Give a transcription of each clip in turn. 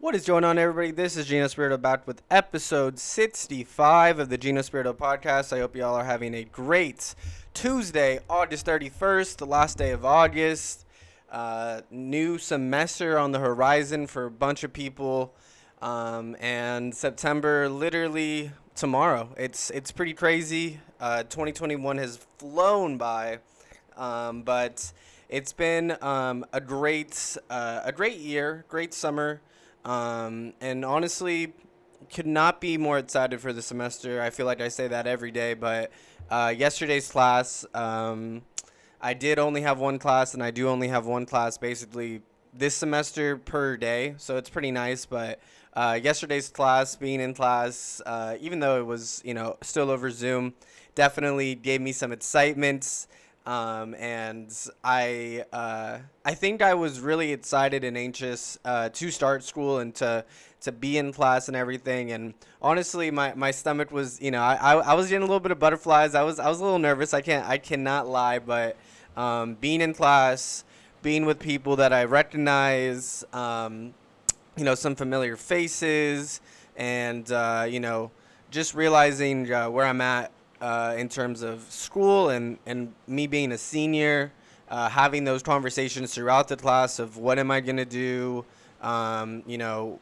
What is going on, everybody? This is Gino Spirito back with episode 65 of the Gino Spirito podcast. I hope you all are having a great Tuesday, August 31st, the last day of August. Uh, new semester on the horizon for a bunch of people. Um, and September literally tomorrow. It's it's pretty crazy. Uh, 2021 has flown by, um, but it's been um, a great uh, a great year, great summer, um, and honestly, could not be more excited for the semester. I feel like I say that every day, but uh, yesterday's class, um, I did only have one class, and I do only have one class basically this semester per day, so it's pretty nice. But uh, yesterday's class, being in class, uh, even though it was you know still over Zoom, definitely gave me some excitement. Um, and I uh, I think I was really excited and anxious uh, to start school and to to be in class and everything. And honestly, my, my stomach was you know I, I, I was getting a little bit of butterflies. I was I was a little nervous. I can't I cannot lie, but um, being in class, being with people that I recognize, um, you know, some familiar faces, and uh, you know, just realizing uh, where I'm at uh, in terms of school and, and me being a senior, uh, having those conversations throughout the class of what am I going to do, um, you know,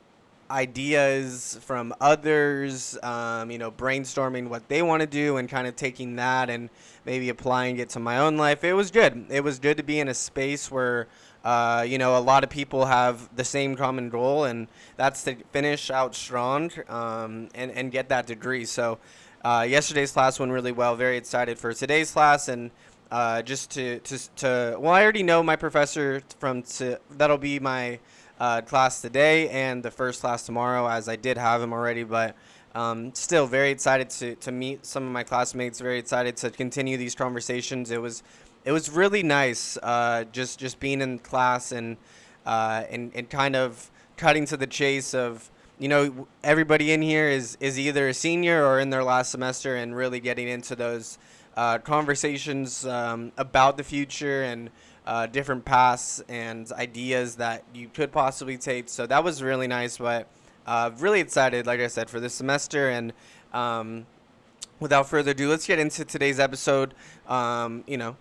ideas from others, um, you know, brainstorming what they want to do and kind of taking that and maybe applying it to my own life. It was good. It was good to be in a space where, uh, you know, a lot of people have the same common goal, and that's to finish out strong um, and, and get that degree. So, uh, yesterday's class went really well. Very excited for today's class and uh, just to, to to well, I already know my professor from to, that'll be my uh, class today and the first class tomorrow, as I did have him already. But um, still, very excited to to meet some of my classmates. Very excited to continue these conversations. It was it was really nice uh, just just being in class and uh, and and kind of cutting to the chase of you know, everybody in here is, is either a senior or in their last semester and really getting into those uh, conversations um, about the future and uh, different paths and ideas that you could possibly take. So that was really nice, but uh, really excited, like I said, for this semester. And um, without further ado, let's get into today's episode. Um, you know,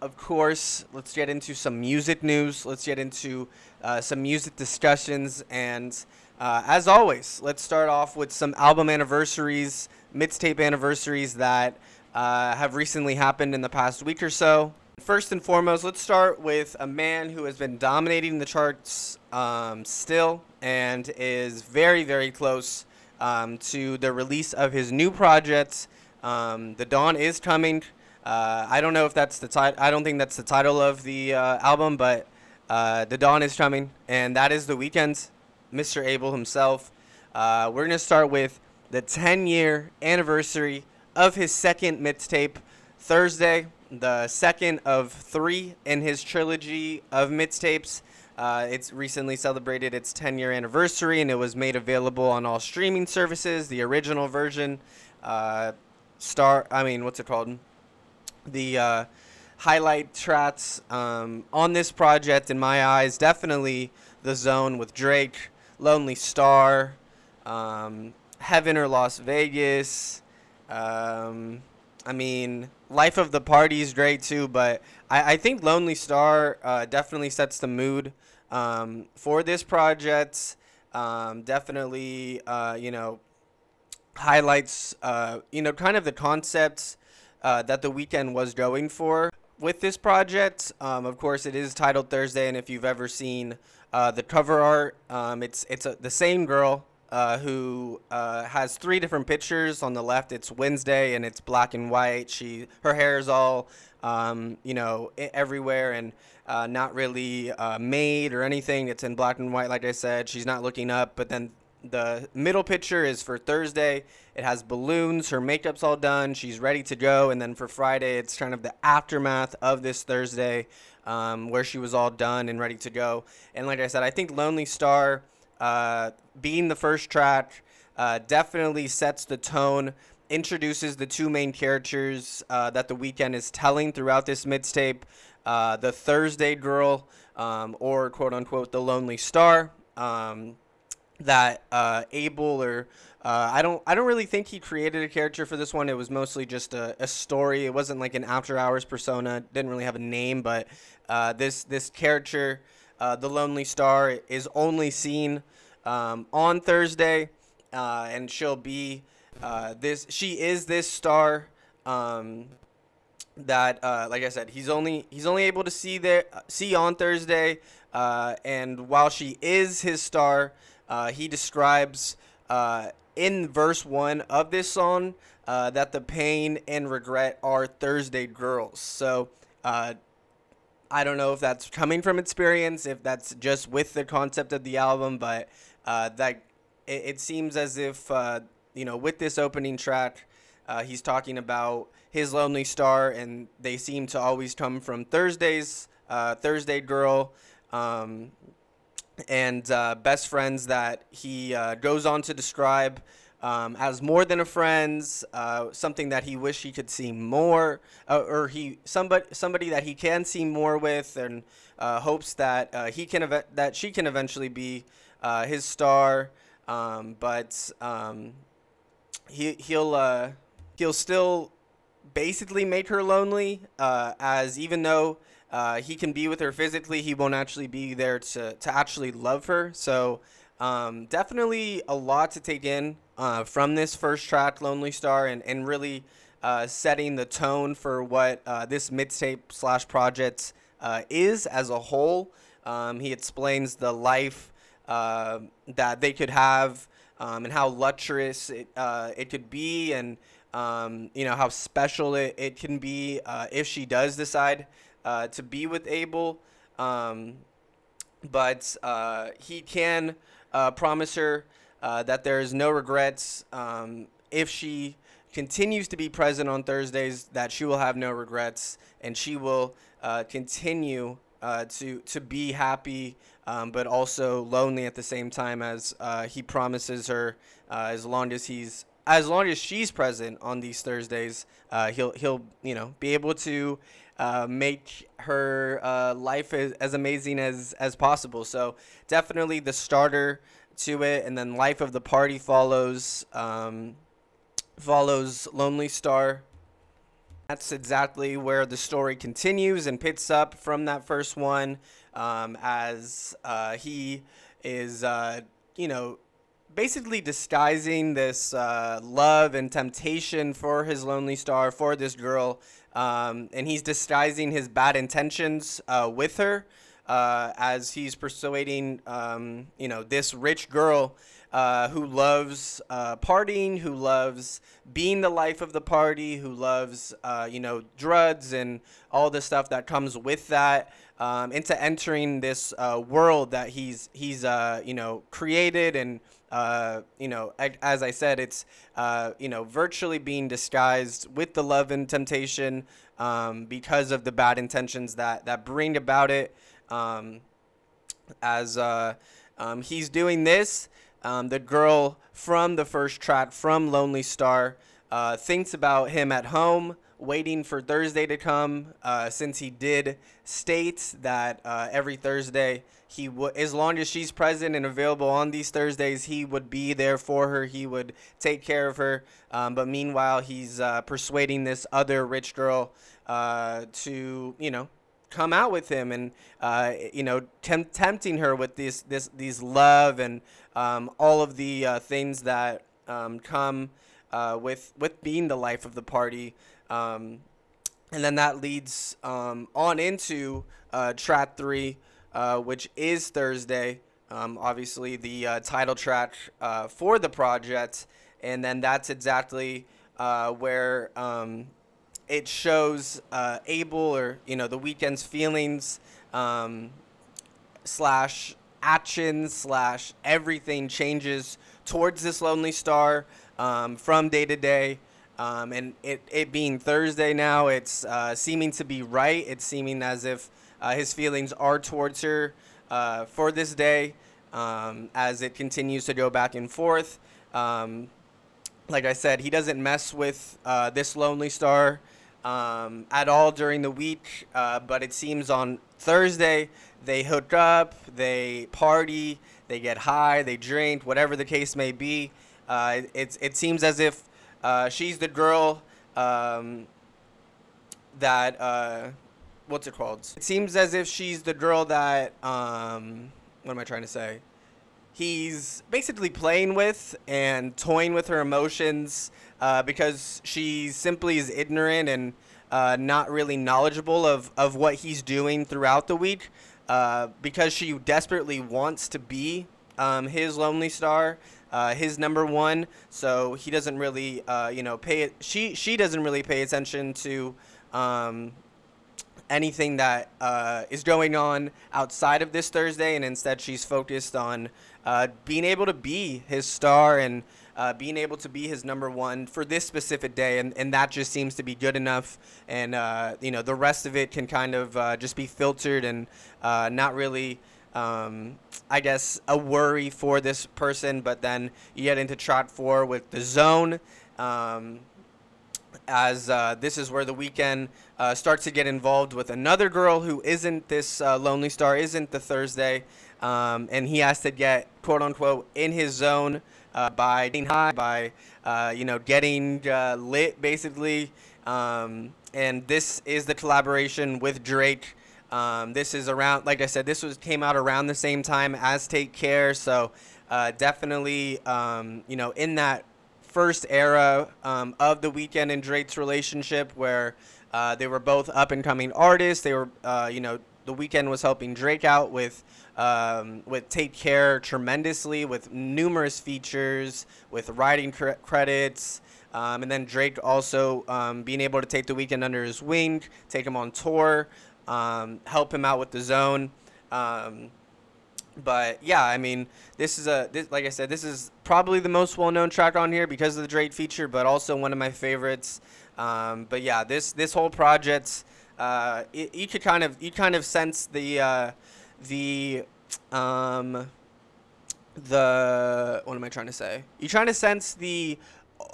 of course, let's get into some music news. Let's get into uh, some music discussions and uh, as always, let's start off with some album anniversaries, mixtape anniversaries that uh, have recently happened in the past week or so. First and foremost, let's start with a man who has been dominating the charts um, still and is very, very close um, to the release of his new project. Um, the Dawn is coming. Uh, I don't know if that's the title. I don't think that's the title of the uh, album, but uh, the Dawn is coming, and that is the Weeknd. Mr. Abel himself. Uh, we're going to start with the 10 year anniversary of his second mixtape, Thursday, the second of three in his trilogy of mixtapes. Uh, it's recently celebrated its 10 year anniversary and it was made available on all streaming services. The original version, uh, star, I mean, what's it called? The uh, highlight tracks um, on this project, in my eyes, definitely The Zone with Drake. Lonely Star, um, Heaven or Las Vegas. Um, I mean, Life of the Party is great too, but I, I think Lonely Star uh, definitely sets the mood um, for this project. Um, definitely, uh, you know, highlights, uh, you know, kind of the concepts uh, that the Weeknd was going for with this project. Um, of course, it is titled Thursday, and if you've ever seen uh, the cover art, um, it's it's a, the same girl uh, who uh, has three different pictures. On the left, it's Wednesday, and it's black and white. She her hair is all um, you know everywhere and uh, not really uh, made or anything. It's in black and white, like I said. She's not looking up, but then the middle picture is for Thursday. It has balloons. Her makeup's all done. She's ready to go. And then for Friday, it's kind of the aftermath of this Thursday um, where she was all done and ready to go. And like I said, I think Lonely Star, uh, being the first track, uh, definitely sets the tone, introduces the two main characters uh, that the Weeknd is telling throughout this mixtape uh, the Thursday girl, um, or quote unquote, the Lonely Star. Um, that uh, Abel or uh, I don't I don't really think he created a character for this one. It was mostly just a, a story. It wasn't like an after hours persona. Didn't really have a name, but uh, this this character, uh, the Lonely Star, is only seen um, on Thursday, uh, and she'll be uh, this. She is this star. Um, that uh, like I said, he's only he's only able to see there see on Thursday, and while she is his star, he describes in verse one of this song uh, that the pain and regret are Thursday girls. So uh, I don't know if that's coming from experience, if that's just with the concept of the album, but uh, that it, it, seems as if uh, you know with this opening track, uh, he's talking about his lonely star, and they seem to always come from Thursdays. Uh, Thursday girl. Um, and uh, best friends that he uh, goes on to describe um, as more than a friends, uh, something that he wish he could see more, uh, or he somebody somebody that he can see more with, and uh, hopes that uh, he can ev- that she can eventually be his star. Um, but um, he he'll he'll still basically make her lonely, as even though uh, he can be with her physically. He won't actually be there to, to actually love her. So, um, definitely a lot to take in uh, from this first track, Lonely Star, and, and really uh, setting the tone for what uh, this mixtape slash project uh, is as a whole. Um, he explains the life uh, that they could have um, and how luxurious it, it could be, and um, you know how special it, it can be if she does decide uh, to be with Abel. Um, but uh, he can uh, promise her uh, that there is no regrets um, if she continues to be present on Thursdays. That she will have no regrets and she will uh, continue to to be happy, um, but also lonely at the same time as he promises her as long as he's as long as she's present on these Thursdays, uh, he'll he'll you know be able to uh, make her uh, life as, as amazing as as possible. So definitely the starter to it, and then life of the party follows um, follows Lonely Star. That's exactly where the story continues and picks up from that first one, um, as uh, he is uh, you know basically disguising this uh, love and temptation for his lonely star for this girl um, and he's disguising his bad intentions uh, with her uh, as he's persuading um, you know this rich girl uh, who loves uh, partying, who loves being the life of the party, who loves uh, you know drugs and all the stuff that comes with that, um, into entering this uh, world that he's he's you know created and uh, you know as I said, it's you know virtually being disguised with the love and temptation um, because of the bad intentions that that bring about it. Um, as um, he's doing this um, the girl from the first track from Lonely Star uh, thinks about him at home, waiting for Thursday to come. Uh, since he did state that uh, every Thursday he would, as long as she's present and available on these Thursdays, he would be there for her. He would take care of her. Um, but meanwhile, he's uh, persuading this other rich girl uh, to, you know, come out with him and uh, you know temp- tempting her with this this these love and um, all of the uh, things that um, come uh, with with being the life of the party um, and then that leads um, on into uh, track three uh, which is Thursday um, obviously the uh, title track for the project and then that's exactly where um, it shows uh, Abel or you know the Weeknd's feelings um, slash actions slash everything changes towards this lonely star um, from day to day. Um, and it, it being Thursday now, it's uh, seeming to be right. It's seeming as if uh, his feelings are towards her uh, for this day um, as it continues to go back and forth. Um, like I said, he doesn't mess with uh, this lonely star um, at all during the week, uh, but it seems on Thursday they hook up, they party, they get high, they drink, whatever the case may be. Uh, it, it seems as if uh, she's the girl um, that uh, what's it called? It seems as if she's the girl that um, what am I trying to say? He's basically playing with and toying with her emotions uh, because she simply is ignorant and uh, not really knowledgeable of, of what he's doing throughout the week uh, because she desperately wants to be um, his lonely star uh, his number one. So he doesn't really, uh, you know, pay it. She she doesn't really pay attention to um, anything that uh, is going on outside of this Thursday, and instead she's focused on uh, being able to be his star and. Uh, being able to be his number one for this specific day, and, and that just seems to be good enough. And uh, you know, the rest of it can kind of just be filtered and not really um, I guess, a worry for this person. But then you get into trot four with the zone. Um, as uh, this is where the Weeknd uh, starts to get involved with another girl who isn't this uh, Lonely Star, isn't the Thursday, um, and he has to get quote unquote in his zone uh, by getting high, by uh, you know getting uh, lit basically. Um, and this is the collaboration with Drake um, this is around, like I said, this was came out around the same time as Take Care, so uh, definitely, um, you know, in that first era um, of the Weeknd and Drake's relationship, where uh, they were both up and coming artists. They were, uh, you know, the Weeknd was helping Drake out with um, with Take Care tremendously, with numerous features, with writing cre- credits. Um, and then Drake also um, being able to take the Weeknd under his wing, take him on tour um, help him out with the zone. Um, but yeah, I mean, this is a this, like I said, this is probably the most well-known track on here because of the Drake feature, but also one of my favorites. Um, but yeah, this this whole project, uh, it, you could kind of you kind of sense the uh, the um, the what am I trying to say? You're trying to sense the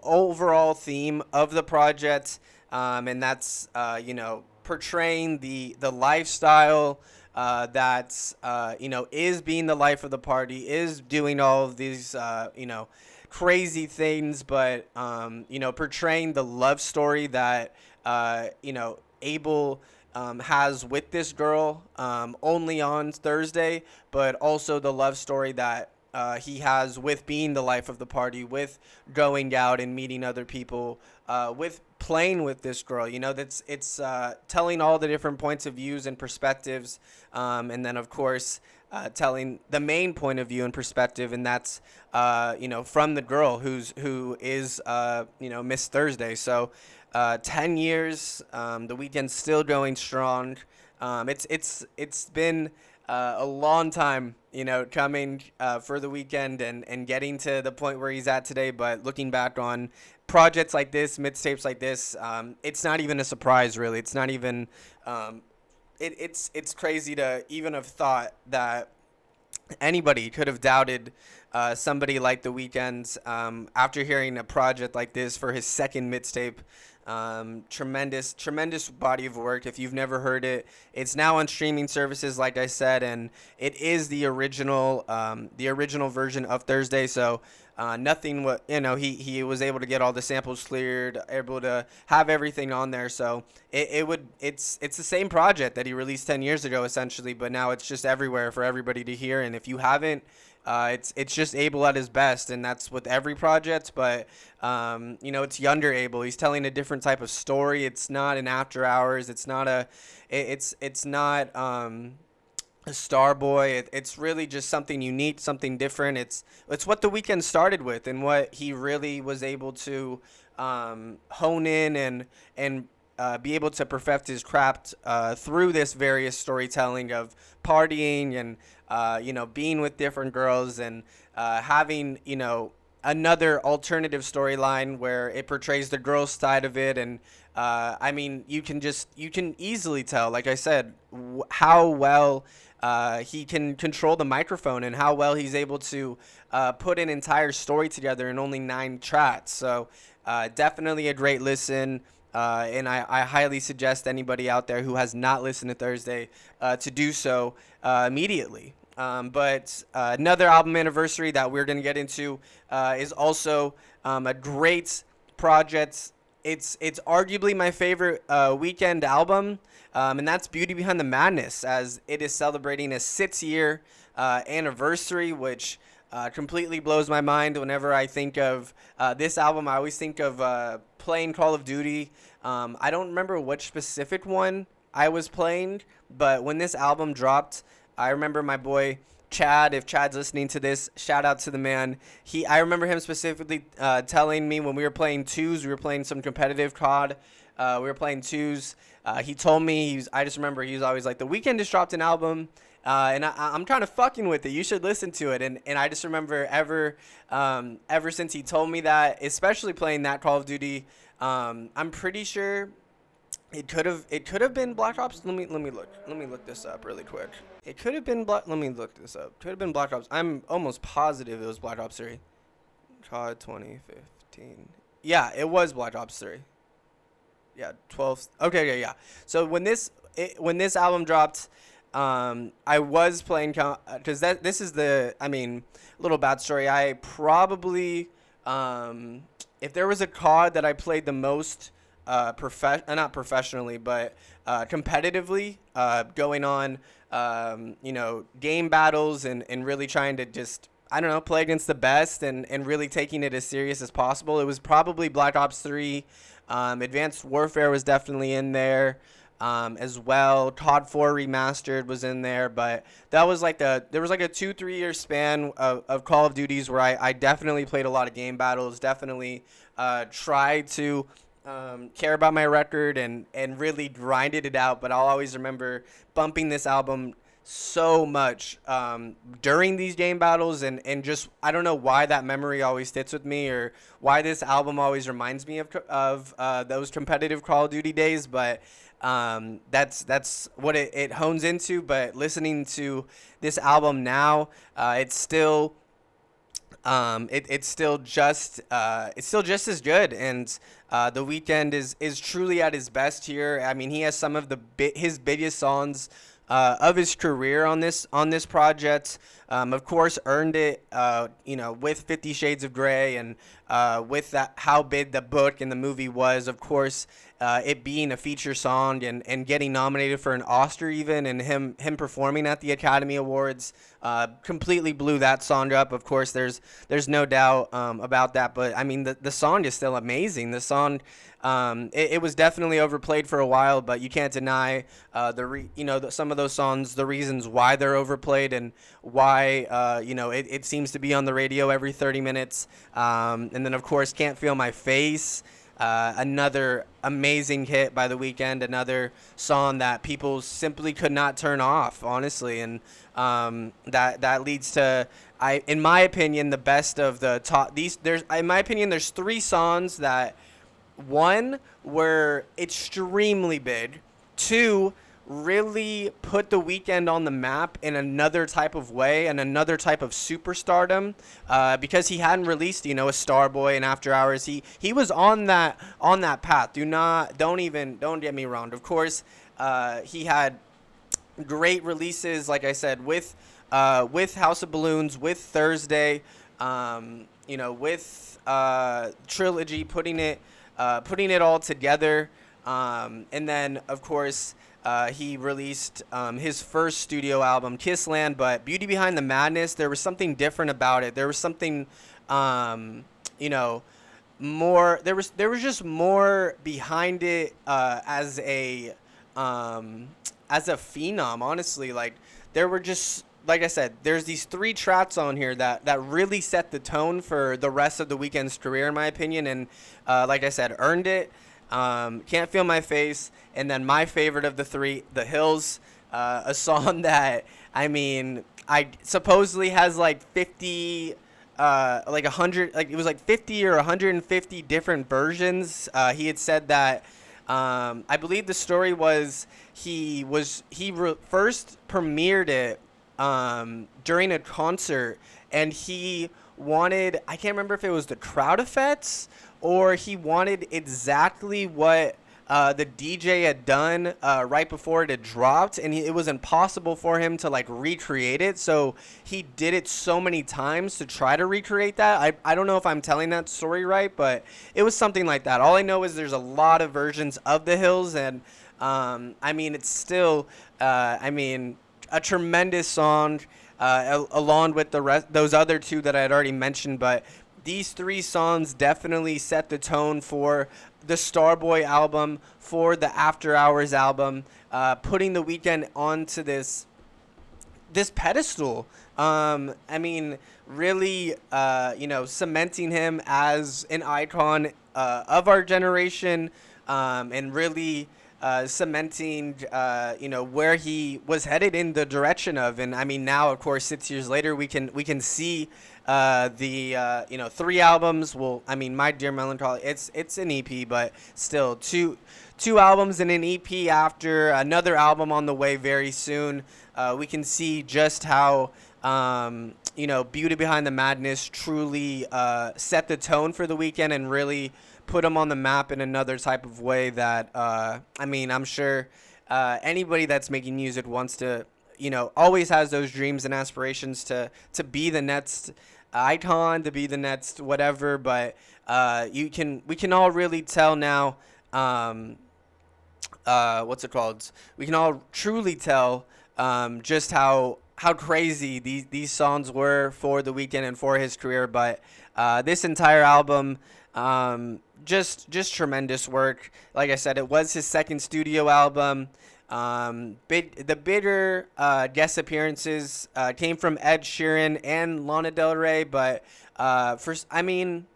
overall theme of the project, um, and that's uh, you know portraying the the lifestyle uh, that uh, you know is being the life of the party, is doing all of these uh, you know crazy things, but um, you know portraying the love story that uh, you know Abel. Um, has with this girl um, only on Thursday, but also the love story that uh, he has with being the life of the party, with going out and meeting other people, uh, with playing with this girl. You know, that's it's uh, telling all the different points of views and perspectives, um, and then of course uh, telling the main point of view and perspective, and that's uh, you know from the girl who's who is uh, you know Miss Thursday. So uh, ten years, um, the Weeknd's still going strong. Um, it's it's it's been uh, a long time, you know, coming uh, for the Weeknd and, and getting to the point where he's at today. But looking back on projects like this, mixtapes like this, um, it's not even a surprise, really. It's not even. Um, it, it's it's crazy to even have thought that anybody could have doubted uh, somebody like The Weeknd um, after hearing a project like this for his second mixtape. Um, tremendous, tremendous body of work. If you've never heard it, it's now on streaming services, like I said, and it is the original, um, the original version of Thursday. So uh, nothing, what you know, he he was able to get all the samples cleared, able to have everything on there. So it, it would, it's it's the same project that he released ten years ago, essentially, but now it's just everywhere for everybody to hear. And if you haven't uh, it's it's just Abel at his best, and that's with every project. But um, you know, it's younger Abel. He's telling a different type of story. It's not an after hours. It's not a. It, it's it's not um, a Starboy. It, it's really just something unique, something different. It's it's what the Weeknd started with, and what he really was able to um, hone in and and uh, be able to perfect his craft uh, through this various storytelling of partying and uh, you know being with different girls and uh, having you know another alternative storyline where it portrays the girls side of it. And uh, I mean you can just you can easily tell like I said w- how well uh, he can control the microphone and how well he's able to put an entire story together in only nine tracks. So definitely a great listen Uh, and I, I highly suggest anybody out there who has not listened to Thursday uh, to do so uh, immediately. Um, but uh, another album anniversary that we're going to get into uh, is also um, a great project. It's it's arguably my favorite uh, Weeknd album, um, and that's Beauty Behind the Madness, as it is celebrating a six year anniversary, which uh, completely blows my mind whenever I think of uh, this album. I always think of uh, playing Call of Duty. Um, I don't remember which specific one I was playing, but when this album dropped, I remember my boy Chad. If Chad's listening to this, shout out to the man. He, I remember him specifically uh, telling me when we were playing twos, we were playing some competitive COD. Uh, we were playing twos. Uh, he told me he was. I just remember he was always like, "The Weeknd just dropped an album." Uh, and I, am kind of fucking with it. You should listen to it. And, and I just remember ever um, ever since he told me that, especially playing that Call of Duty, um, I'm pretty sure it could have it could have been Black Ops. Let me let me look let me look this up really quick. It could have been Black. Let me look this up. Could have been Black Ops. I'm almost positive it was Black Ops 3. COD 2015. Yeah, it was Black Ops 3. Yeah, 12. Okay, yeah, yeah. So when this it, when this album dropped um, I was playing because that this is the I mean little bad story. I probably um, if there was a COD that I played the most uh, uh, not professionally but uh, competitively uh, going on um, you know game battles and, and really trying to just I don't know play against the best and, and really taking it as serious as possible. It was probably Black Ops 3. Um, Advanced Warfare was definitely in there um, as well. COD 4 Remastered was in there, but that was like a there was like a two three year span of, of Call of Duties where I, I definitely played a lot of game battles, definitely uh, tried to um, care about my record and and really grinded it out. But I'll always remember bumping this album so much um, during these game battles and, and just I don't know why that memory always sits with me or why this album always reminds me of, of uh, those competitive Call of Duty days but um, that's that's what it, it hones into. But listening to this album now, uh, it's still um, it, it's still just uh, it's still just as good, and uh, the Weeknd is is truly at his best here. I mean, he has some of the bi- his biggest songs uh, of his career on this on this project. Um, of course, earned it, uh, you know, with Fifty Shades of Grey and uh, with that how big the book and the movie was. Of course, uh, it being a feature song and, and getting nominated for an Oscar even, and him him performing at the Academy Awards uh, completely blew that song up. Of course, there's there's no doubt um, about that. But I mean, the the song is still amazing. The song. Um, it, it, was definitely overplayed for a while, but you can't deny uh, the re- you know the, some of those songs, the reasons why they're overplayed and why uh, you know it, it seems to be on the radio every 30 minutes. Um, and then of course, can't feel my face. Uh, another amazing hit by the Weeknd, another song that people simply could not turn off, honestly, and um, that that leads to, I, in my opinion, the best of the top. These there's, in my opinion, there's three songs that, one were extremely big, two really put the Weeknd on the map in another type of way and another type of superstardom uh, because he hadn't released you know a starboy and after hours. He he was on that on that path. Do not don't even don't get me wrong. Of course uh, he had great releases like i said with uh, with house of balloons with thursday um, you know with uh, trilogy putting it uh, putting it all together. Um, and then of course uh, he released um, his first studio album, Kiss Land, but Beauty Behind the Madness, there was something different about it. There was something, um, you know, more. There was there was just more behind it uh, as a um, as a phenom. Honestly, like there were just like I said, there's these three tracks on here that, that really set the tone for the rest of the Weeknd's career, in my opinion. And uh, like I said, earned it. Um, Can't Feel My Face, and then my favorite of the three, The Hills, uh, a song that, I mean, I supposedly has like 50, uh, like 100, like it was like 50 or 150 different versions. Uh, he had said that, um, I believe the story was he was, he re- first premiered it um, during a concert, and he wanted, I can't remember if it was the crowd effects or he wanted exactly what uh, the DJ had done uh, right before it had dropped, and he, it was impossible for him to like recreate it. So he did it so many times to try to recreate that. I, I don't know if I'm telling that story right, but it was something like that. All I know is there's a lot of versions of The Hills, and um, I mean, it's still, uh, I mean, a tremendous song. Uh, along with the rest, those other two that I had already mentioned, but these three songs definitely set the tone for the Starboy album, for the After Hours album, uh, putting the Weeknd onto this this pedestal. Um, I mean, really, uh, you know, cementing him as an icon uh, of our generation, um, and really uh, cementing, uh, you know, where he was headed in the direction of. And I mean, now, of course, six years later, we can we can see uh, the uh, you know three albums. Well, I mean, My Dear Melancholy, it's it's an EP, but still two two albums and an EP after another album on the way very soon. Uh, we can see just how. Um, you know, Beauty Behind the Madness truly uh, set the tone for the Weeknd and really put them on the map in another type of way that uh, I mean I'm sure uh, anybody that's making music wants to you know always has those dreams and aspirations to to be the next icon to be the next whatever but uh, you can we can all really tell now um, uh, what's it called? We can all truly tell um, just how how crazy these these songs were for the Weeknd and for his career but uh, this entire album um, just just tremendous work. Like I said, it was his second studio album. Um, the bigger uh, guest appearances uh, came from Ed Sheeran and Lana Del Rey, but uh, first, I mean,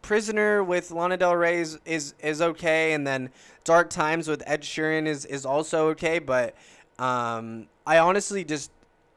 Prisoner with Lana Del Rey is, is, is okay, and then Dark Times with Ed Sheeran is, is also okay, but um, I honestly just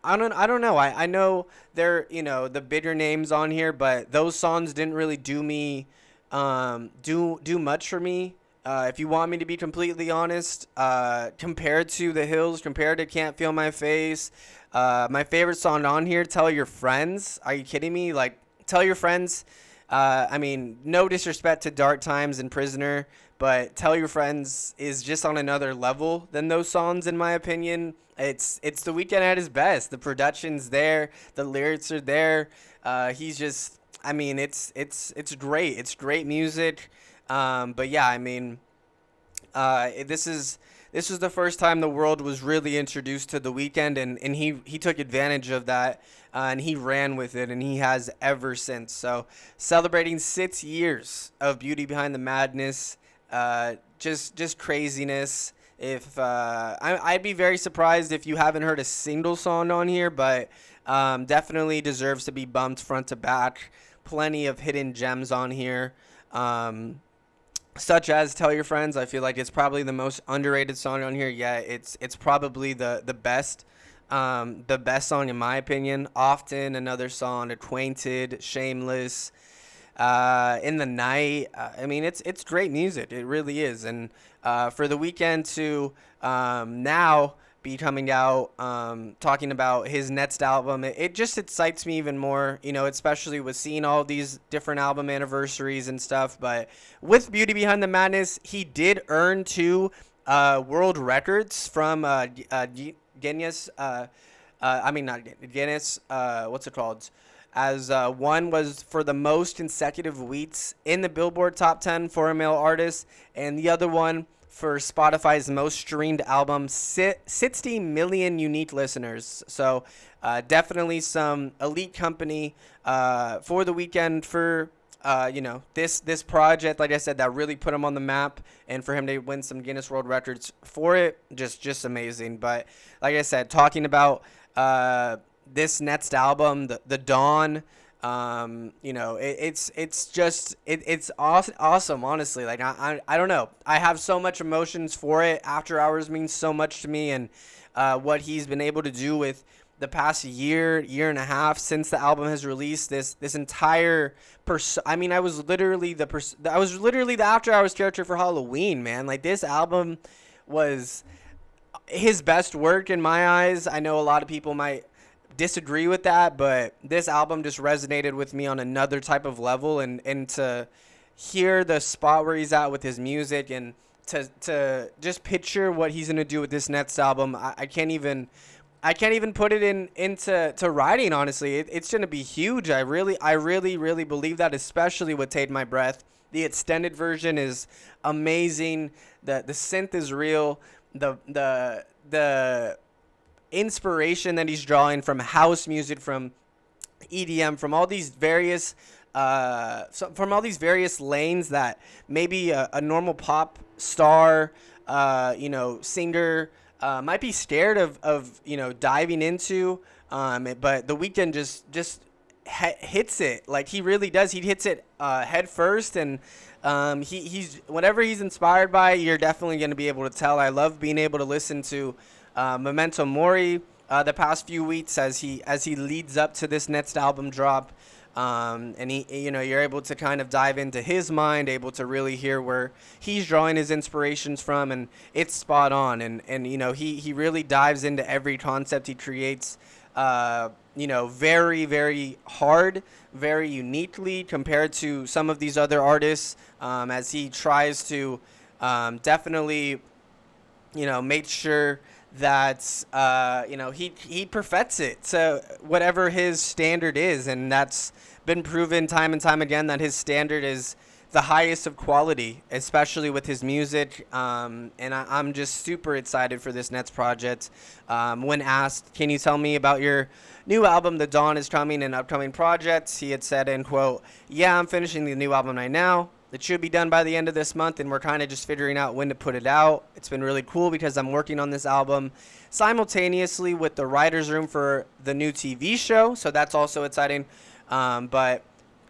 I don't I don't know. I, I know they're you know the bigger names on here, but those songs didn't really do me um, do do much for me. Uh, if you want me to be completely honest, uh, compared to The Hills, compared to Can't Feel My Face, uh, my favorite song on here, Tell Your Friends. Are you kidding me? Like, Tell Your Friends. Uh, I mean, no disrespect to Dark Times and Prisoner, but Tell Your Friends is just on another level than those songs, in my opinion. It's it's the Weeknd at his best. The production's there, the lyrics are there. Uh, he's just I mean, it's it's it's great. It's great music. Um, but yeah, I mean, uh, this is this was the first time the world was really introduced to the Weeknd, and, and he he took advantage of that, uh, and he ran with it, and he has ever since. So celebrating six years of Beauty Behind the Madness, uh, just just craziness. If uh, I, I'd be very surprised if you haven't heard a single song on here, but um, definitely deserves to be bumped front to back plenty of hidden gems on here. Um, such as tell your friends. I feel like it's probably the most underrated song on here. Yeah it's it's probably the the best um, the best song in my opinion. Often another song acquainted shameless uh, in the night. Uh, i mean it's it's great music. It really is. And uh, for the Weeknd to um, now be coming out um, talking about his next album. It, it, just excites me even more, you know, especially with seeing all these different album anniversaries and stuff. But with Beauty Behind the Madness, he did earn two uh, world records from uh, uh, Guinness. Uh, uh, I mean, not Guinness. Uh, what's it called? As uh, one was for the most consecutive weeks in the Billboard Top 10 for a male artist, and the other one for Spotify's most streamed album, 60 million unique listeners. So uh, definitely some elite company uh, for the Weeknd for uh, you know this this project. Like I said, that really put him on the map, and for him to win some Guinness World Records for it, just just amazing. But like I said, talking about uh, this next album, the the Dawn. Um, you know, it, it's it's just it, it's awesome, awesome. Honestly, like I, I I don't know. I have so much emotions for it. After Hours means so much to me, and uh, what he's been able to do with the past year, year and a half since the album has released. This this entire pers. I mean, I was literally the pers- I was literally the After Hours character for Halloween, man. Like this album was his best work in my eyes. I know a lot of people might disagree with that, but this album just resonated with me on another type of level and and to hear the spot where he's at with his music and to to just picture what he's gonna do with this next album. I, I can't even. I can't even put it in into to writing. Honestly, it, it's gonna be huge. I really, I really, really believe that, especially with "Take My Breath." The extended version is amazing. the The synth is real. The the the inspiration that he's drawing from house music, from EDM, from all these various uh, from all these various lanes that maybe a, a normal pop star, uh, you know, singer uh, might be scared of, of you know diving into. Um, but the Weeknd just just hits it like he really does. He hits it uh, head first, and um, he he's whatever he's inspired by, you're definitely going to be able to tell. I love being able to listen to uh, Memento Mori uh, the past few weeks as he as he leads up to this next album drop. Um, and he, you know, you're able to kind of dive into his mind, able to really hear where he's drawing his inspirations from, and it's spot on. And and you know, he he really dives into every concept he creates. Uh, you know, very very hard, very uniquely compared to some of these other artists. Um, as he tries to um, definitely, you know, make sure that uh, you know he he perfects it to whatever his standard is, and that's been proven time and time again that his standard is the highest of quality, especially with his music. Um, and I, am just super excited for this next project. Um, when asked, "Can you tell me about your new album, The Dawn is Coming, and upcoming projects?" he had said, "In quote, yeah, I'm finishing the new album right now." It should be done by the end of this month, and we're kind of just figuring out when to put it out. It's been really cool because I'm working on this album simultaneously with the writer's room for the new TV show, so that's also exciting. Um, but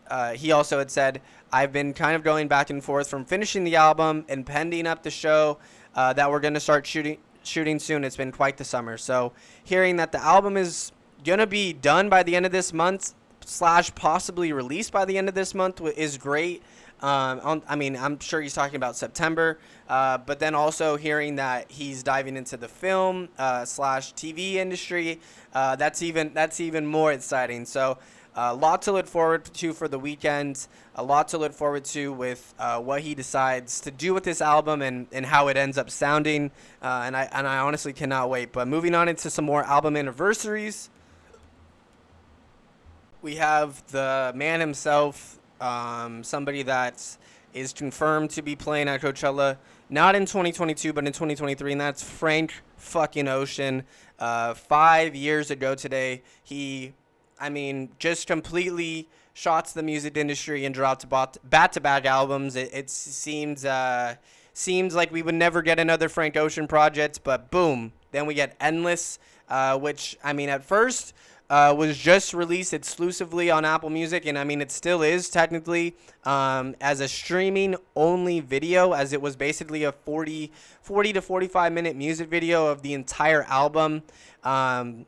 uh, he also had said, I've been kind of going back and forth from finishing the album and pending up the show uh, that we're going to start shooting shooting soon. It's been quite the summer. So hearing that the album is going to be done by the end of this month slash possibly released by the end of this month is great. Um, I mean, I'm sure he's talking about September, uh, but then also hearing that he's diving into the film uh, slash TV industry, uh, that's even that's even more exciting. So. A lot to look forward to for the Weeknd. A lot to look forward to with uh, what he decides to do with this album and, and how it ends up sounding. Uh, and I and I honestly cannot wait. But moving on into some more album anniversaries, we have the man himself, um, somebody that is confirmed to be playing at Coachella, not in 2022, but in 2023, and that's Frank fucking Ocean. Uh, five years ago today, he, I mean, just completely shots the music industry and dropped back to back albums. It, it seems uh, seems like we would never get another Frank Ocean project, but boom, then we get Endless, uh, which I mean, at first uh, was just released exclusively on Apple Music, and I mean, it still is technically um, as a streaming only video, as it was basically a 40, 40 to 45 minute music video of the entire album. Um,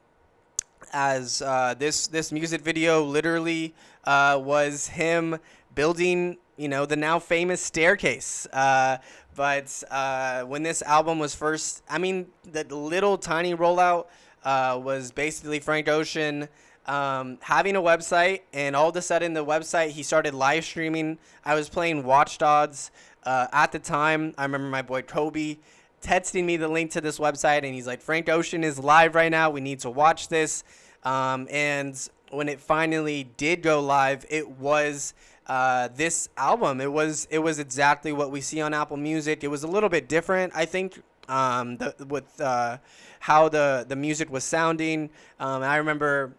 as uh, this this music video literally uh, was him building, you know, the now famous staircase. Uh, but uh, when this album was first, I mean, the little tiny rollout uh, was basically Frank Ocean um, having a website, and all of a sudden the website he started live streaming. I was playing Watch Dogs uh, at the time. I remember my boy Kobe texting me the link to this website, and he's like, "Frank Ocean is live right now. We need to watch this." Um, and when it finally did go live, it was. Uh, this album. It was it was exactly what we see on Apple Music. It was a little bit different, I think, um, the, with uh, how the the music was sounding. Um, I remember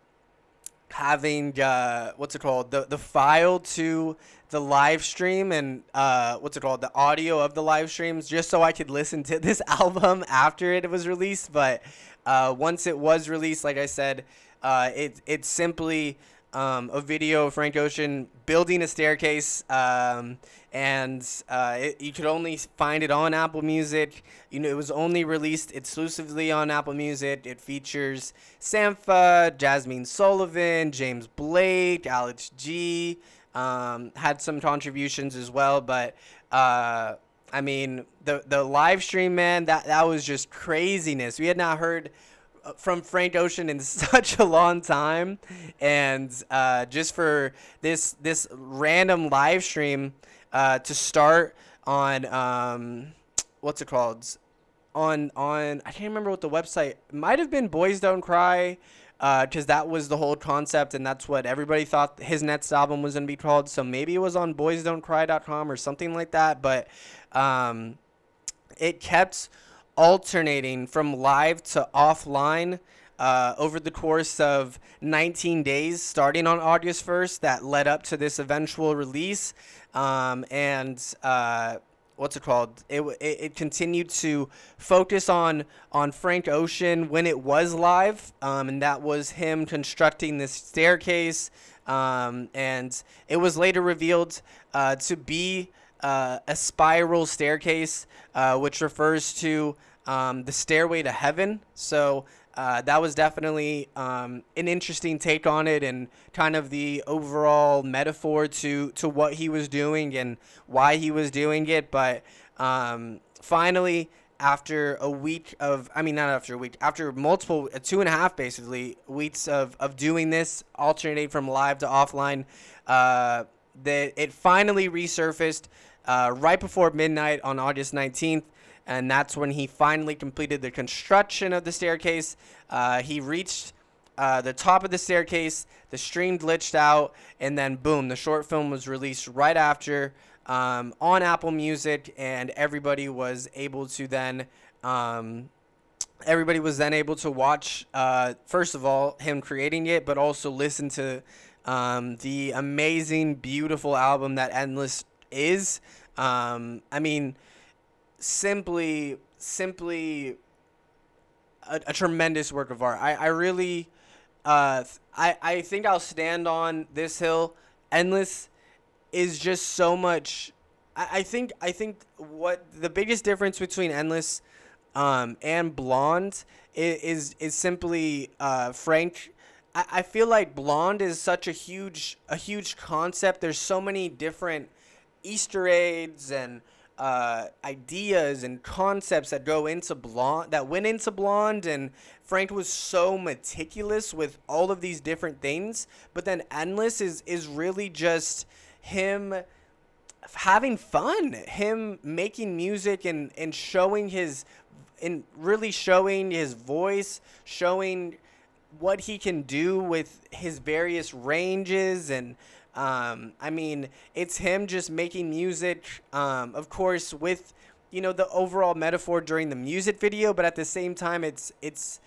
having uh, what's it called the the file to the live stream and uh, what's it called the audio of the live streams just so I could listen to this album after it was released. But uh, once it was released, like I said, uh, it it's simply um, a video of Frank Ocean building a staircase, um, and uh, it, you could only find it on Apple Music. You know, it was only released exclusively on Apple Music. It features Sampha, Jazmine Sullivan, James Blake, Alex G. Um, had some contributions as well, but uh, I mean, the the live stream, man, that that was just craziness. We had not heard from Frank Ocean in such a long time, and uh, just for this this random live stream uh, to start on um, what's it called? On on I can't remember what the website might have been. Boys Don't Cry, because uh, that was the whole concept, and that's what everybody thought his next album was gonna be called. So maybe it was on BoysDon'tCry.com or something like that. But um, it kept alternating from live to offline. Uh, over the course of 19 days, starting on August 1st, that led up to this eventual release. Um, and uh, what's it called? It, it, it continued to focus on on Frank Ocean when it was live, um, and that was him constructing this staircase. Um, and it was later revealed uh, to be uh, a spiral staircase, uh, which refers to um, the stairway to heaven. So uh, that was definitely um, an interesting take on it and kind of the overall metaphor to, to what he was doing and why he was doing it. But um, finally, after a week of, I mean, not after a week, after multiple, uh, two and a half basically weeks of, of doing this, alternating from live to offline, uh, that it finally resurfaced uh, right before midnight on August 19th and that's when he finally completed the construction of the staircase. Uh, he reached uh, the top of the staircase, the stream glitched out, and then boom, the short film was released right after um, on Apple Music, and everybody was able to then. Um, everybody was then able to watch, uh, first of all, him creating it, but also listen to um, the amazing, beautiful album that Endless is. Um, I mean, simply simply a, a, tremendous work of art. I, I really uh, I, I think I'll stand on this hill. Endless is just so much I, I think I think what the biggest difference between Endless um, and Blonde is is, is simply uh, Frank I, I feel like Blonde is such a huge a huge concept. There's so many different Easter eggs and uh, ideas and concepts that go into blonde that went into blonde and frank was so meticulous with all of these different things but then endless is is really just him having fun him making music and and showing his and really showing his voice showing what he can do with his various ranges and um, I mean, it's him just making music, um, of course, with you know the overall metaphor during the music video, but at the same time, it's it's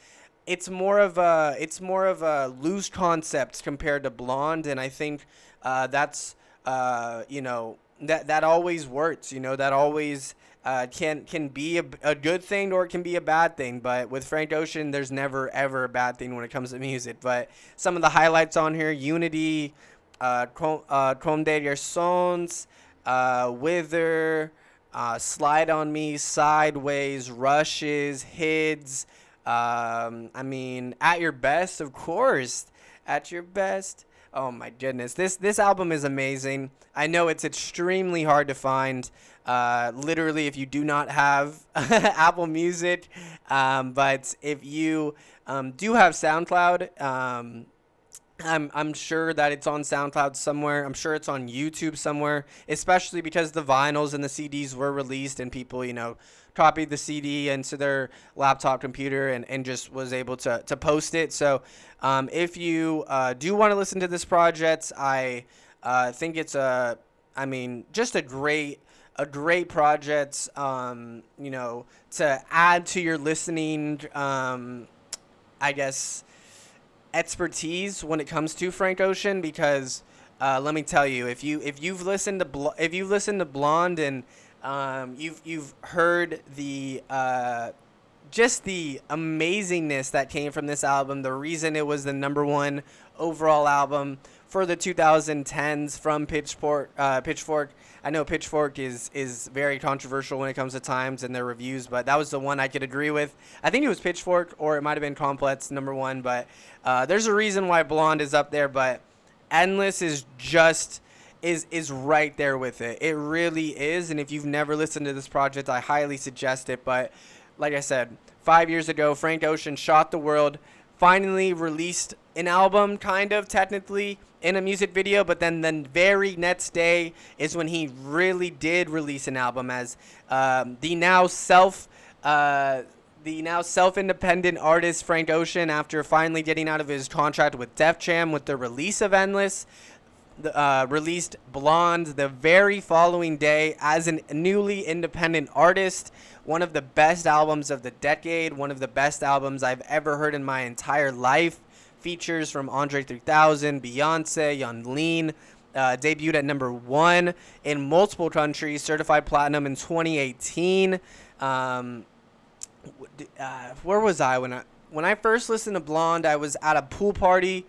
it's more of a it's more of a loose concept compared to Blonde, and I think uh, that's uh, you know that that always works. You know that always uh, can can be a, a good thing or it can be a bad thing. But with Frank Ocean, there's never ever a bad thing when it comes to music. But some of the highlights on here: Unity uh, uh, Comme des Garçons, uh, Wither, uh, Slide on Me, Sideways, Rushes, Higgs. Um, I mean, At Your Best, of course. At Your Best. Oh my goodness, this this album is amazing. I know it's extremely hard to find. Uh, literally, if you do not have Apple Music, um, but if you um, do have SoundCloud, um, I'm I'm sure that it's on SoundCloud somewhere. I'm sure it's on YouTube somewhere, especially because the vinyls and the CDs were released and people, you know, copied the CD into their laptop computer and, and just was able to, to post it. So um, if you uh, do want to listen to this project, I uh, think it's a, I mean, just a great a great project, um, you know, to add to your listening, um, I guess, expertise when it comes to Frank Ocean because uh, let me tell you, if you if you've listened to Bl- if you've listened to Blonde and um, you've you've heard the uh, just the amazingness that came from this album, the reason it was the number one overall album for the 2010s from Pitchfork. Uh, Pitchfork. I know Pitchfork is is very controversial when it comes to times and their reviews, but that was the one I could agree with. I think it was Pitchfork or it might have been Complex number one, but uh, there's a reason why Blonde is up there. But Endless is just is is right there with it. It really is, and if you've never listened to this project, I highly suggest it. But like I said, five years ago, Frank Ocean shot the world, finally released an album, kind of technically in a music video, but then the very next day is when he really did release an album as um, the now self. Uh, the now self-independent artist Frank Ocean, after finally getting out of his contract with Def Jam with the release of Endless, uh, released Blonde the very following day as a newly independent artist. One of the best albums of the decade, one of the best albums I've ever heard in my entire life. Features from Andre 3000, Beyonce, Yung Lean. Uh, debuted at number one in multiple countries, certified platinum in 2018. Um, uh, where was I when I when I first listened to Blonde? I was at a pool party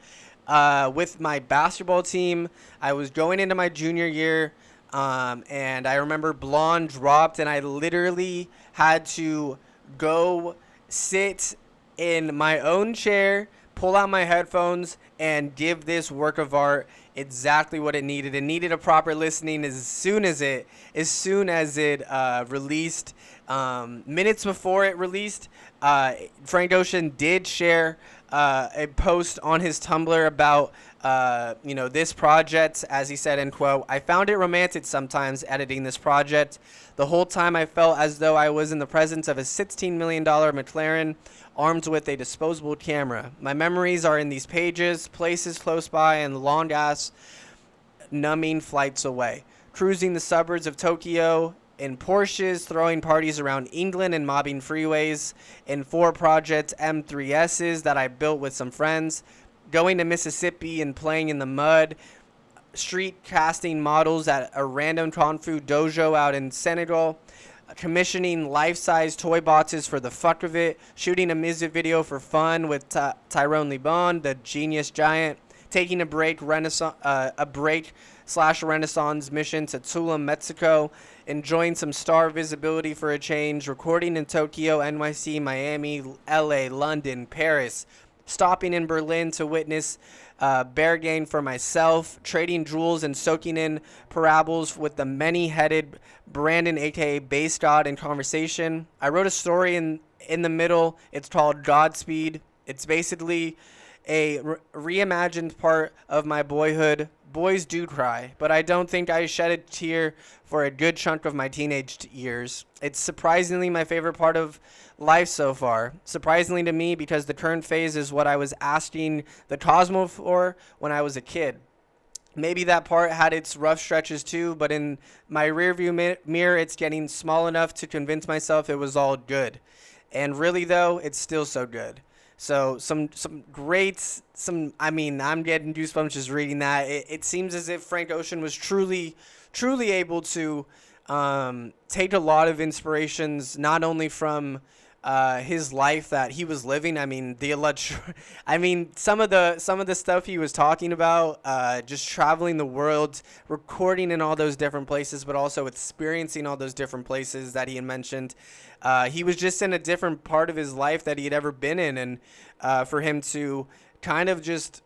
uh, with my basketball team. I was going into my junior year, um, and I remember Blonde dropped, and I literally had to go sit in my own chair, pull out my headphones, and give this work of art exactly what it needed. It needed a proper listening as soon as it as soon as it uh, released. Um, minutes before it released, uh, Frank Ocean did share uh, a post on his Tumblr about uh, you know this project. As he said in quote, "I found it romantic sometimes editing this project. The whole time I felt as though I was in the presence of a 16 million dollar McLaren." Armed with a disposable camera. My memories are in these pages, places close by, and long ass numbing flights away. Cruising the suburbs of Tokyo in Porsches, throwing parties around England and mobbing freeways, in four Project M3Ss that I built with some friends, going to Mississippi and playing in the mud, street casting models at a random Kung Fu dojo out in Senegal, commissioning life-size toy boxes for the fuck of it, shooting a music video for fun with Ty- Tyrone Lebon, the genius giant, taking a break, renaissance, uh, a break slash renaissance mission to Tulum, Mexico, enjoying some star visibility for a change, recording in Tokyo, NYC, Miami, LA, London, Paris, stopping in Berlin to witness uh, Berghain for myself, trading jewels and soaking in parables with the many headed Brandon, aka BasedGod, in conversation. I wrote a story in, in the middle. It's called Godspeed. It's basically a re- reimagined part of my boyhood boys do cry, but I don't think I shed a tear for a good chunk of my teenage years. It's surprisingly my favorite part of life so far. Surprisingly to me, because the current phase is what I was asking the Cosmo for when I was a kid. Maybe that part had its rough stretches too, but in my rearview mi- mirror, it's getting small enough to convince myself it was all good. And really, though, it's still so good. So some some great some I mean I'm getting goosebumps just reading that. It, it seems as if Frank Ocean was truly truly able to um, take a lot of inspirations not only from uh, his life that he was living. I mean, the alleged, I mean, some of the some of the stuff he was talking about, uh, just traveling the world, recording in all those different places, but also experiencing all those different places that he had mentioned. Uh, he was just in a different part of his life that he had ever been in, and uh, for him to kind of just,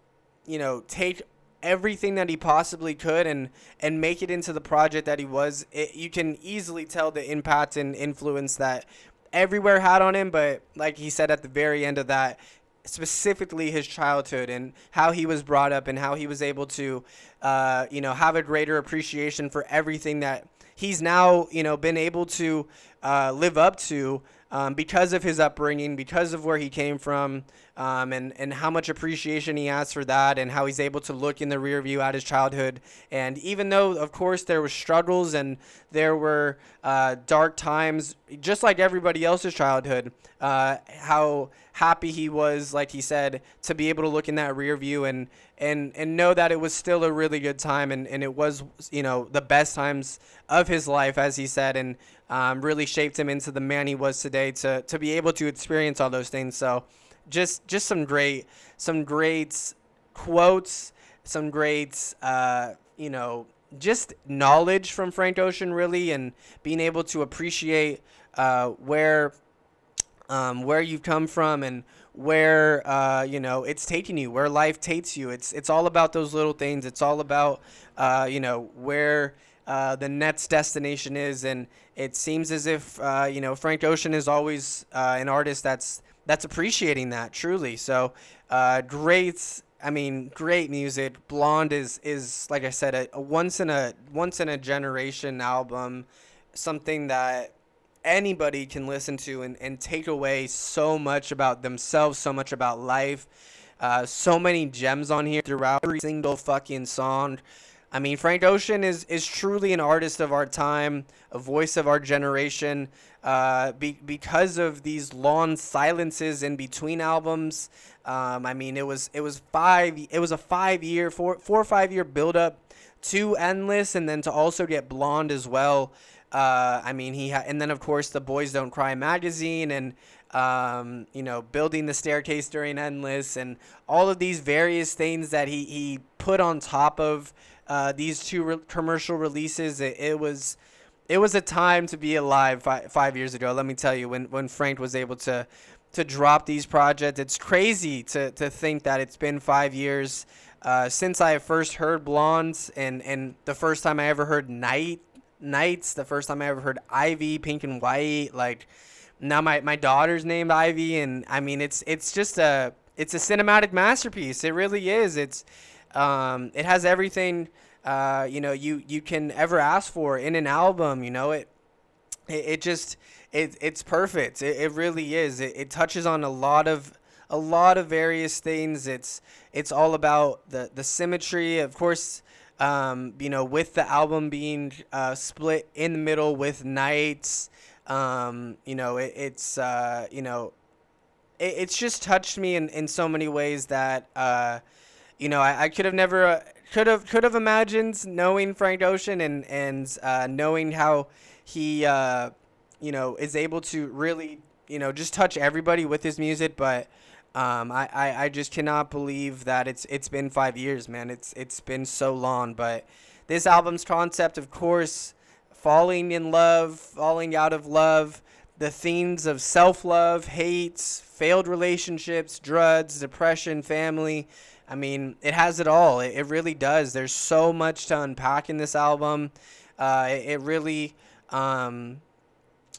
you know, take everything that he possibly could and and make it into the project that he was it, you can easily tell the impact and influence that everywhere had on him, but like he said at the very end of that, specifically his childhood and how he was brought up and how he was able to, uh, you know, have a greater appreciation for everything that he's now, you know, been able to uh, live up to um, because of his upbringing, because of where he came from, um, and and how much appreciation he has for that, and how he's able to look in the rear view at his childhood. And even though, of course, there were struggles and there were uh, dark times, just like everybody else's childhood, uh, how happy he was, like he said, to be able to look in that rear view and and and know that it was still a really good time, and and it was you know the best times of his life, as he said, and um, really shaped him into the man he was today to to be able to experience all those things. So just just some great some great quotes, some great uh, you know just knowledge from Frank Ocean really, and being able to appreciate uh, where um, where you've come from and where uh, you know it's taking you, where life takes you. It's it's all about those little things. It's all about uh, you know where uh, the Nets' destination is, and it seems as if uh, you know Frank Ocean is always uh, an artist that's that's appreciating that truly. So uh, great I mean, great music. Blonde is is like I said, a, a once in a once in a generation album, something that anybody can listen to and, and take away so much about themselves, so much about life. Uh, so many gems on here throughout every single fucking song. I mean, Frank Ocean is is truly an artist of our time, a voice of our generation. Uh, be, because of these long silences in between albums. Um, I mean, it was it was five. It was a five year, four four or five year build up to Endless, and then to also get Blonde as well. Uh, I mean, he ha- and then of course the Boys Don't Cry magazine and um, you know building the staircase during Endless and all of these various things that he he put on top of uh, these two re- commercial releases. It, it, was it was a time to be alive fi- five years ago. Let me tell you, when when Frank was able to to drop these projects, it's crazy to to think that it's been five years. Uh, since I first heard Blondes and, and the first time I ever heard Night Nights, the first time I ever heard Ivy, Pink and White, like now my, my daughter's named Ivy and I mean it's it's just a it's a cinematic masterpiece. It really is. It's um, it has everything uh, you know you you can ever ask for in an album. You know it it, it just it it's perfect. It, it really is. It, it touches on a lot of a lot of various things. It's it's all about the the symmetry, of course. Um, you know, with the album being uh, split in the middle with nights, um, you know, it, it's uh, you know, it, it's just touched me in, in so many ways that uh, you know, I, I could have never uh, could have could have imagined knowing Frank Ocean and and uh, knowing how he uh, you know is able to really you know just touch everybody with his music, but. Um, I, I, I just cannot believe that it's it's been five years, man. It's it's been so long. But this album's concept, of course, falling in love, falling out of love, the themes of self love, hates, failed relationships, drugs, depression, family, I mean, it has it all. It, it really does. There's so much to unpack in this album. Uh, it, it, really, um,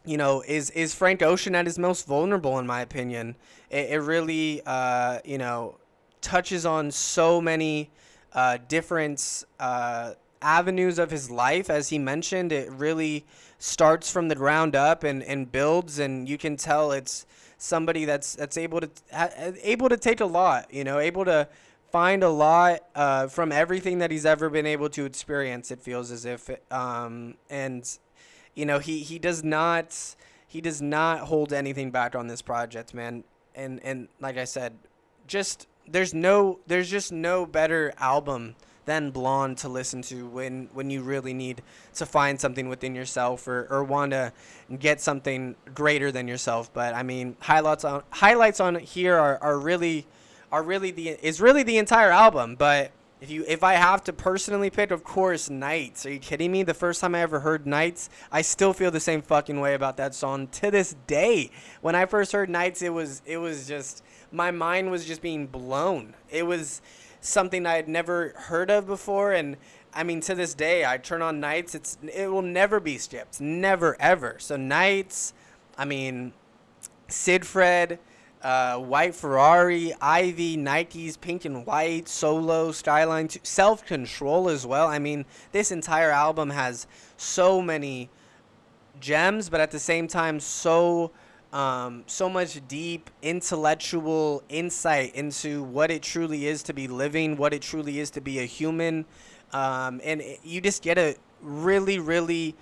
you know, is is Frank Ocean at his most vulnerable, in my opinion. It, it really, uh, you know, touches on so many uh, different uh, avenues of his life. As he mentioned, it really starts from the ground up and, and builds, and you can tell it's somebody that's that's able to able to take a lot. You know, able to find a lot uh, from everything that he's ever been able to experience. It feels as if, um, and you know, he he does not he does not hold anything back on this project, man. And and like I said, just there's no there's just no better album than Blonde to listen to when when you really need to find something within yourself or, or want to get something greater than yourself. But I mean, highlights on highlights on here are, are really are really the is really the entire album. But if you if I have to personally pick, of course, Nights. Are you kidding me? The first time I ever heard Nights, I still feel the same fucking way about that song to this day. When I first heard Nights, it was it was just my mind was just being blown. It was something I had never heard of before and I mean to this day I turn on Nights it's it will never be skipped never ever so Nights I mean Seigfried uh, White Ferrari, Ivy, Nikes, Pink and White, Solo, Skyline, Self Control as well. I mean, this entire album has so many gems, but at the same time, so um, so much deep intellectual insight into what it truly is to be living, what it truly is to be a human, um, and it, you just get a really, really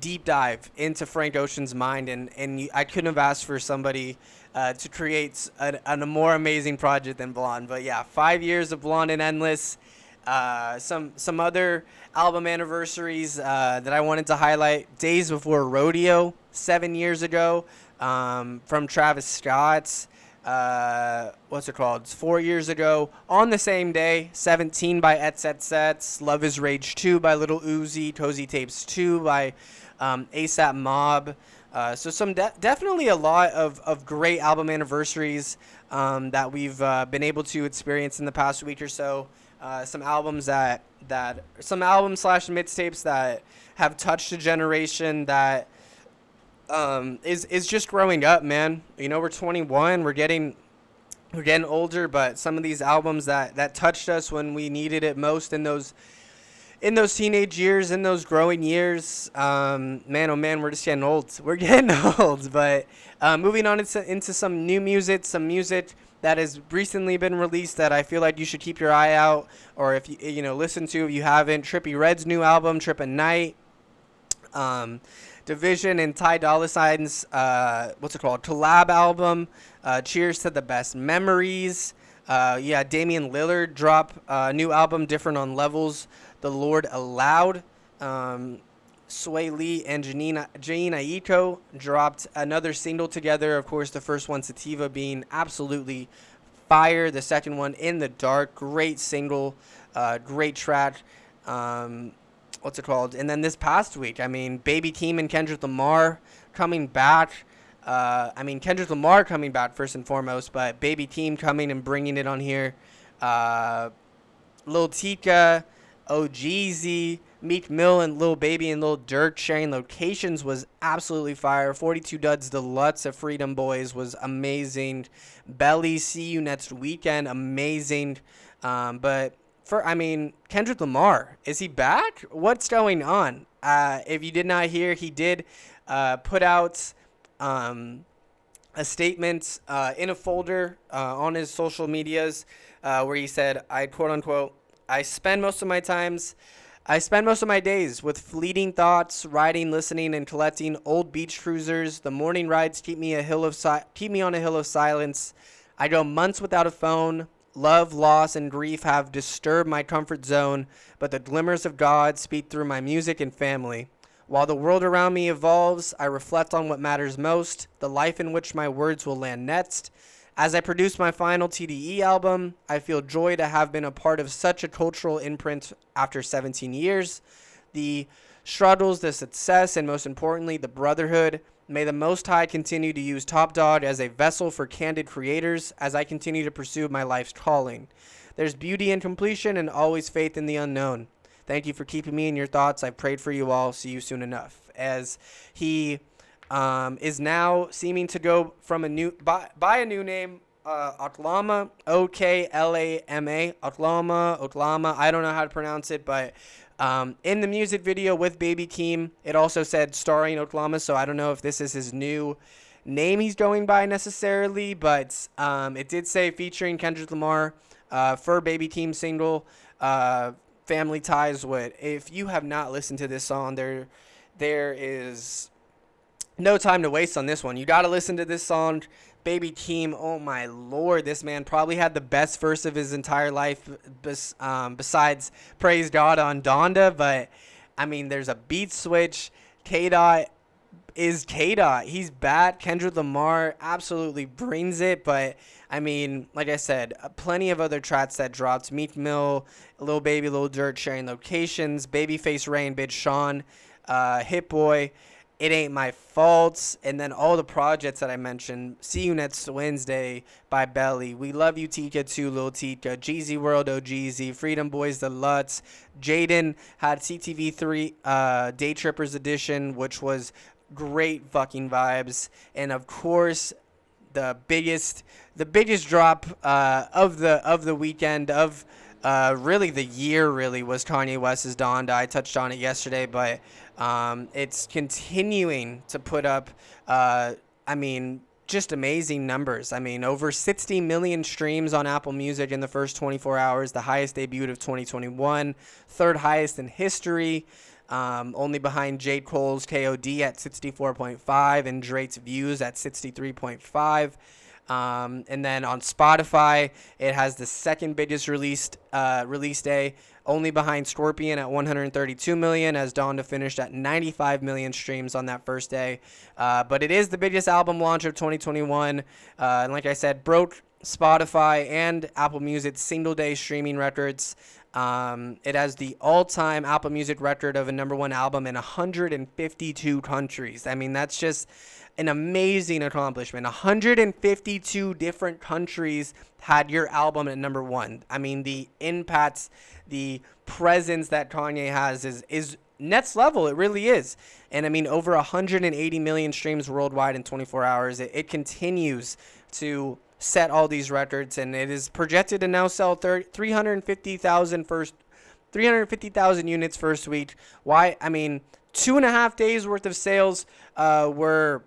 deep dive into Frank Ocean's mind, and and you, I couldn't have asked for somebody uh, to create a, a, more amazing project than Blonde. But yeah, five years of Blonde and Endless. Uh, some some other album anniversaries uh, that I wanted to highlight: Days Before Rodeo, seven years ago, um, from Travis Scott's. Uh, what's it called? It's four years ago. On the same day, 17 by Etcetera Sets, Love is Rage 2 by Little Uzi, Cozy Tapes 2 by um, ASAP Mob. Uh, so some de- definitely a lot of, of great album anniversaries um, that we've uh, been able to experience in the past week or so. Uh, some albums that that some albums slash mixtapes that have touched a generation that um, is is just growing up, man. You know, we're 21. We're getting we're getting older, but some of these albums that that touched us when we needed it most in those in those teenage years, in those growing years, um, man, oh man, we're just getting old. We're getting old. But uh, moving on into, into some new music, some music that has recently been released that I feel like you should keep your eye out, or if you you know listen to if you haven't. Trippie Redd's new album, Trip at Knight. Um, dvsn and Ty Dolla Sign's uh, what's it called collab album. Uh, Cheers to the best memories. Uh, yeah, Damian Lillard drop a new album, different on levels. The Lord allowed. Um, Swae Lee and Janina Jhené Aiko dropped another single together. Of course, the first one, Sativa, being absolutely fire. The second one, In the Dark, great single, uh, great track. Um, what's it called? And then this past week, I mean, Baby Keem and Kendrick Lamar coming back. Uh, I mean, Kendrick Lamar coming back first and foremost, but Baby Keem coming and bringing it on here. Uh, Lil Tecca, OhGeesy, Meek Mill, and Lil Baby and Lil Durk sharing locations was absolutely fire. 42 Duggs Deluxe of Free Dem Boyz was amazing. Belly, see you next weekend, amazing. Um, but for I mean Kendrick Lamar, is he back? What's going on? Uh, if you did not hear, he did uh, put out um, a statement uh, in a folder uh, on his social medias uh, where he said, "I quote unquote, I spend most of my times." I spend most of my days with fleeting thoughts, riding, listening, and collecting old beach cruisers. The morning rides keep me a hill of si- keep me on a hill of silence. I go months without a phone, Love, loss, and grief have disturbed my comfort zone, but the glimmers of God speak through my music and family. While the world around me evolves, I reflect on what matters most, the life in which my words will land next. As I produce my final TDE album, I feel joy to have been a part of such a cultural imprint after 17 years. The struggles, the success, and most importantly, the brotherhood May the Most High continue to use Top Dawg as a vessel for candid creators as I continue to pursue my life's calling. There's beauty in completion and always faith in the unknown. Thank you for keeping me in your thoughts. I've prayed for you all. See you soon enough. As he um, is now seeming to go from a new by, by a new name, uh, Oklama, O K L A M A, Oklama, Oklama. I don't know how to pronounce it, but um, in the music video with Baby Keem, it also said starring Oklama, so I don't know if this is his new name he's going by necessarily, but um, it did say featuring Kendrick Lamar uh, for Baby Keem single uh, Family Ties Would. If you have not listened to this song, there there is no time to waste on this one. You got to listen to this song. Baby Keem, oh my lord, this man probably had the best verse of his entire life bes- um, besides Praise God on Donda. But I mean, there's a beat switch. K Dot is K Dot. He's bad. Kendrick Lamar absolutely brings it. But I mean, like I said, uh, plenty of other tracks that dropped. Meek Mill, Lil Baby, Lil Durk sharing locations. Babyface Ray and Big Sean, uh, Hit Boy. It Ain't My Fault, and then all the projects that I mentioned. See You Next Wednesday by Belly. We Love You Tecca too, Lil Tecca, Jeezy World OhGeesy. Free Dem Boyz The Lutz. Jaden had CTV3 uh, Day Trippers Edition, which was great fucking vibes. And of course, the biggest the biggest drop uh, of the of the weekend of uh, really the year really was Kanye West's Donda. I touched on it yesterday, but um, it's continuing to put up, uh, I mean, just amazing numbers. I mean, over 60 million streams on Apple Music in the first 24 hours, the highest debut of 2021, third highest in history. Um, only behind J. Cole's KOD at 64.5 and Drake's Views at 63.5. Um, and then on Spotify, it has the second biggest released uh, release day, only behind Scorpion at 132 million, as Donda finished at 95 million streams on that first day. Uh, but it is the biggest album launch of 2021, uh, and like I said, broke Spotify and Apple Music single day streaming records. Um, it has the all time Apple Music record of a number one album in 152 countries. I mean, that's just an amazing accomplishment. 152 different countries had your album at number one. I mean, the impacts, the presence that Kanye has is is next level. It really is. And I mean, over 180 million streams worldwide in 24 hours. It, it continues to set all these records, and it is projected to now sell 350,000 first 350,000 units first week. Why? I mean, two and a half days worth of sales uh, were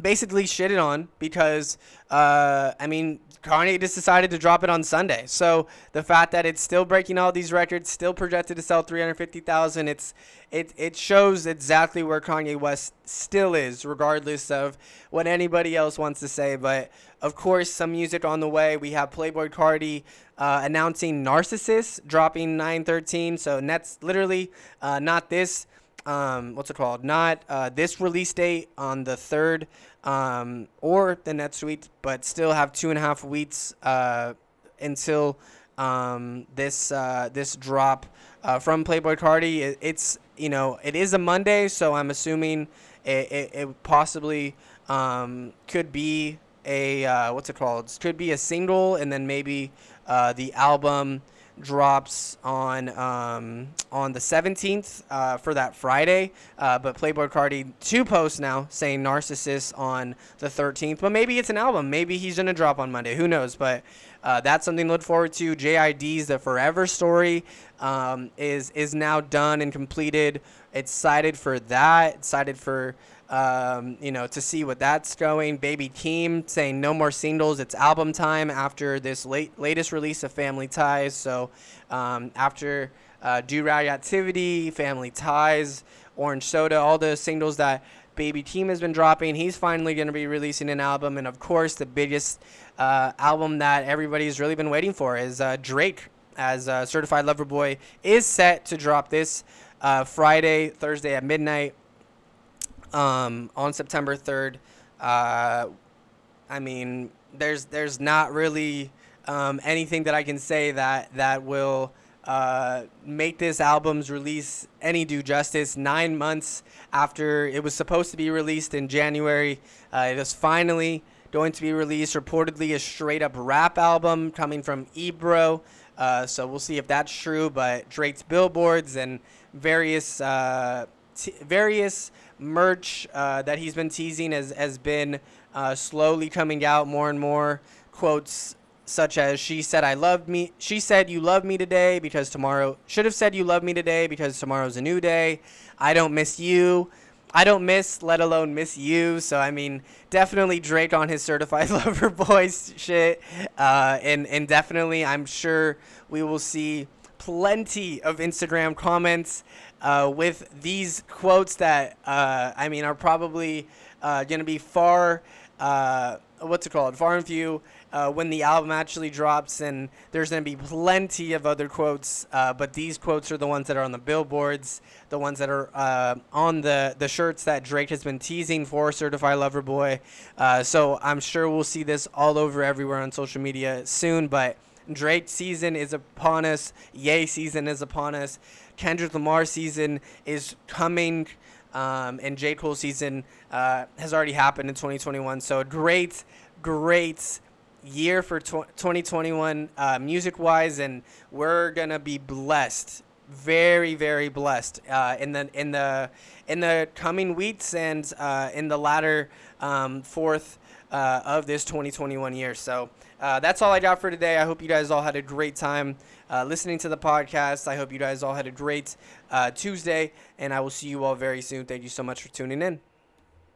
basically shitted on because uh, I mean Kanye just decided to drop it on Sunday. So the fact that it's still breaking all these records, still projected to sell 350,000, it's it it shows exactly where Kanye West still is, regardless of what anybody else wants to say. But of course, some music on the way. We have Playboi Carti uh, announcing Narcissist dropping 913. So that's literally uh, not this. Um, what's it called? Not uh, this release date on the third um, or the next week, but still have two and a half weeks uh, until um, this uh, this drop uh, from Playboi Carti. It, it's you know it is a Monday, so I'm assuming it, it, it possibly um, could be a uh, what's it called? It could be a single, and then maybe uh, the album drops on um, on the 17th uh, for that Friday. Uh, but Playboi Carti two posts now saying "Narcissist" on the 13th. But maybe it's an album. Maybe he's gonna drop on Monday. Who knows? But uh, that's something to look forward to. JID's The Forever Story um, is is now done and completed. Excited for that. Excited for um, you know, to see what that's going. Baby Keem saying no more singles. It's album time after this late latest release of Family Ties. So um, after uh, Do Rag Activity, Family Ties, Orange Soda, all the singles that Baby Keem has been dropping, he's finally going to be releasing an album. And of course, the biggest uh, album that everybody's really been waiting for is uh, Drake as uh, Certified Lover Boy is set to drop this uh, Friday, Thursday at midnight um, on September 3rd. Uh, I mean, there's there's not really um, anything that I can say that that will uh, make this album's release any due justice. Nine months after it was supposed to be released in January, uh, it is finally going to be released. Reportedly, a straight up rap album coming from Ebro. Uh, so we'll see if that's true. But Drake's billboards and various uh, various merch uh, that he's been teasing has, has been uh, slowly coming out more and more. Quotes such as she said I loved me she said you love me today because tomorrow should have said you love me today because tomorrow's a new day. I don't miss you. I don't miss, let alone miss you. So I mean, definitely Drake on his certified lover boy shit, uh, and and definitely I'm sure we will see plenty of Instagram comments uh, with these quotes that uh, I mean are probably uh, going to be far uh, what's it called far and few uh, when the album actually drops and there's going to be plenty of other quotes uh, but these quotes are the ones that are on the billboards the ones that are on the the shirts that Drake has been teasing for certified lover boy so I'm sure we'll see this all over everywhere on social media soon but Drake season is upon us. Yay season is upon us. Kendrick Lamar season is coming. Um, and J. Cole season uh, has already happened in 2021. So great, great year for tw- 2021 uh, music wise, and we're gonna be blessed, very, very blessed uh, in the in the in the coming weeks and uh, in the latter um, fourth uh, of this 2021 year. So uh, that's all I got for today. I hope you guys all had a great time uh, listening to the podcast. I hope you guys all had a great uh, Tuesday, and I will see you all very soon. Thank you so much for tuning in.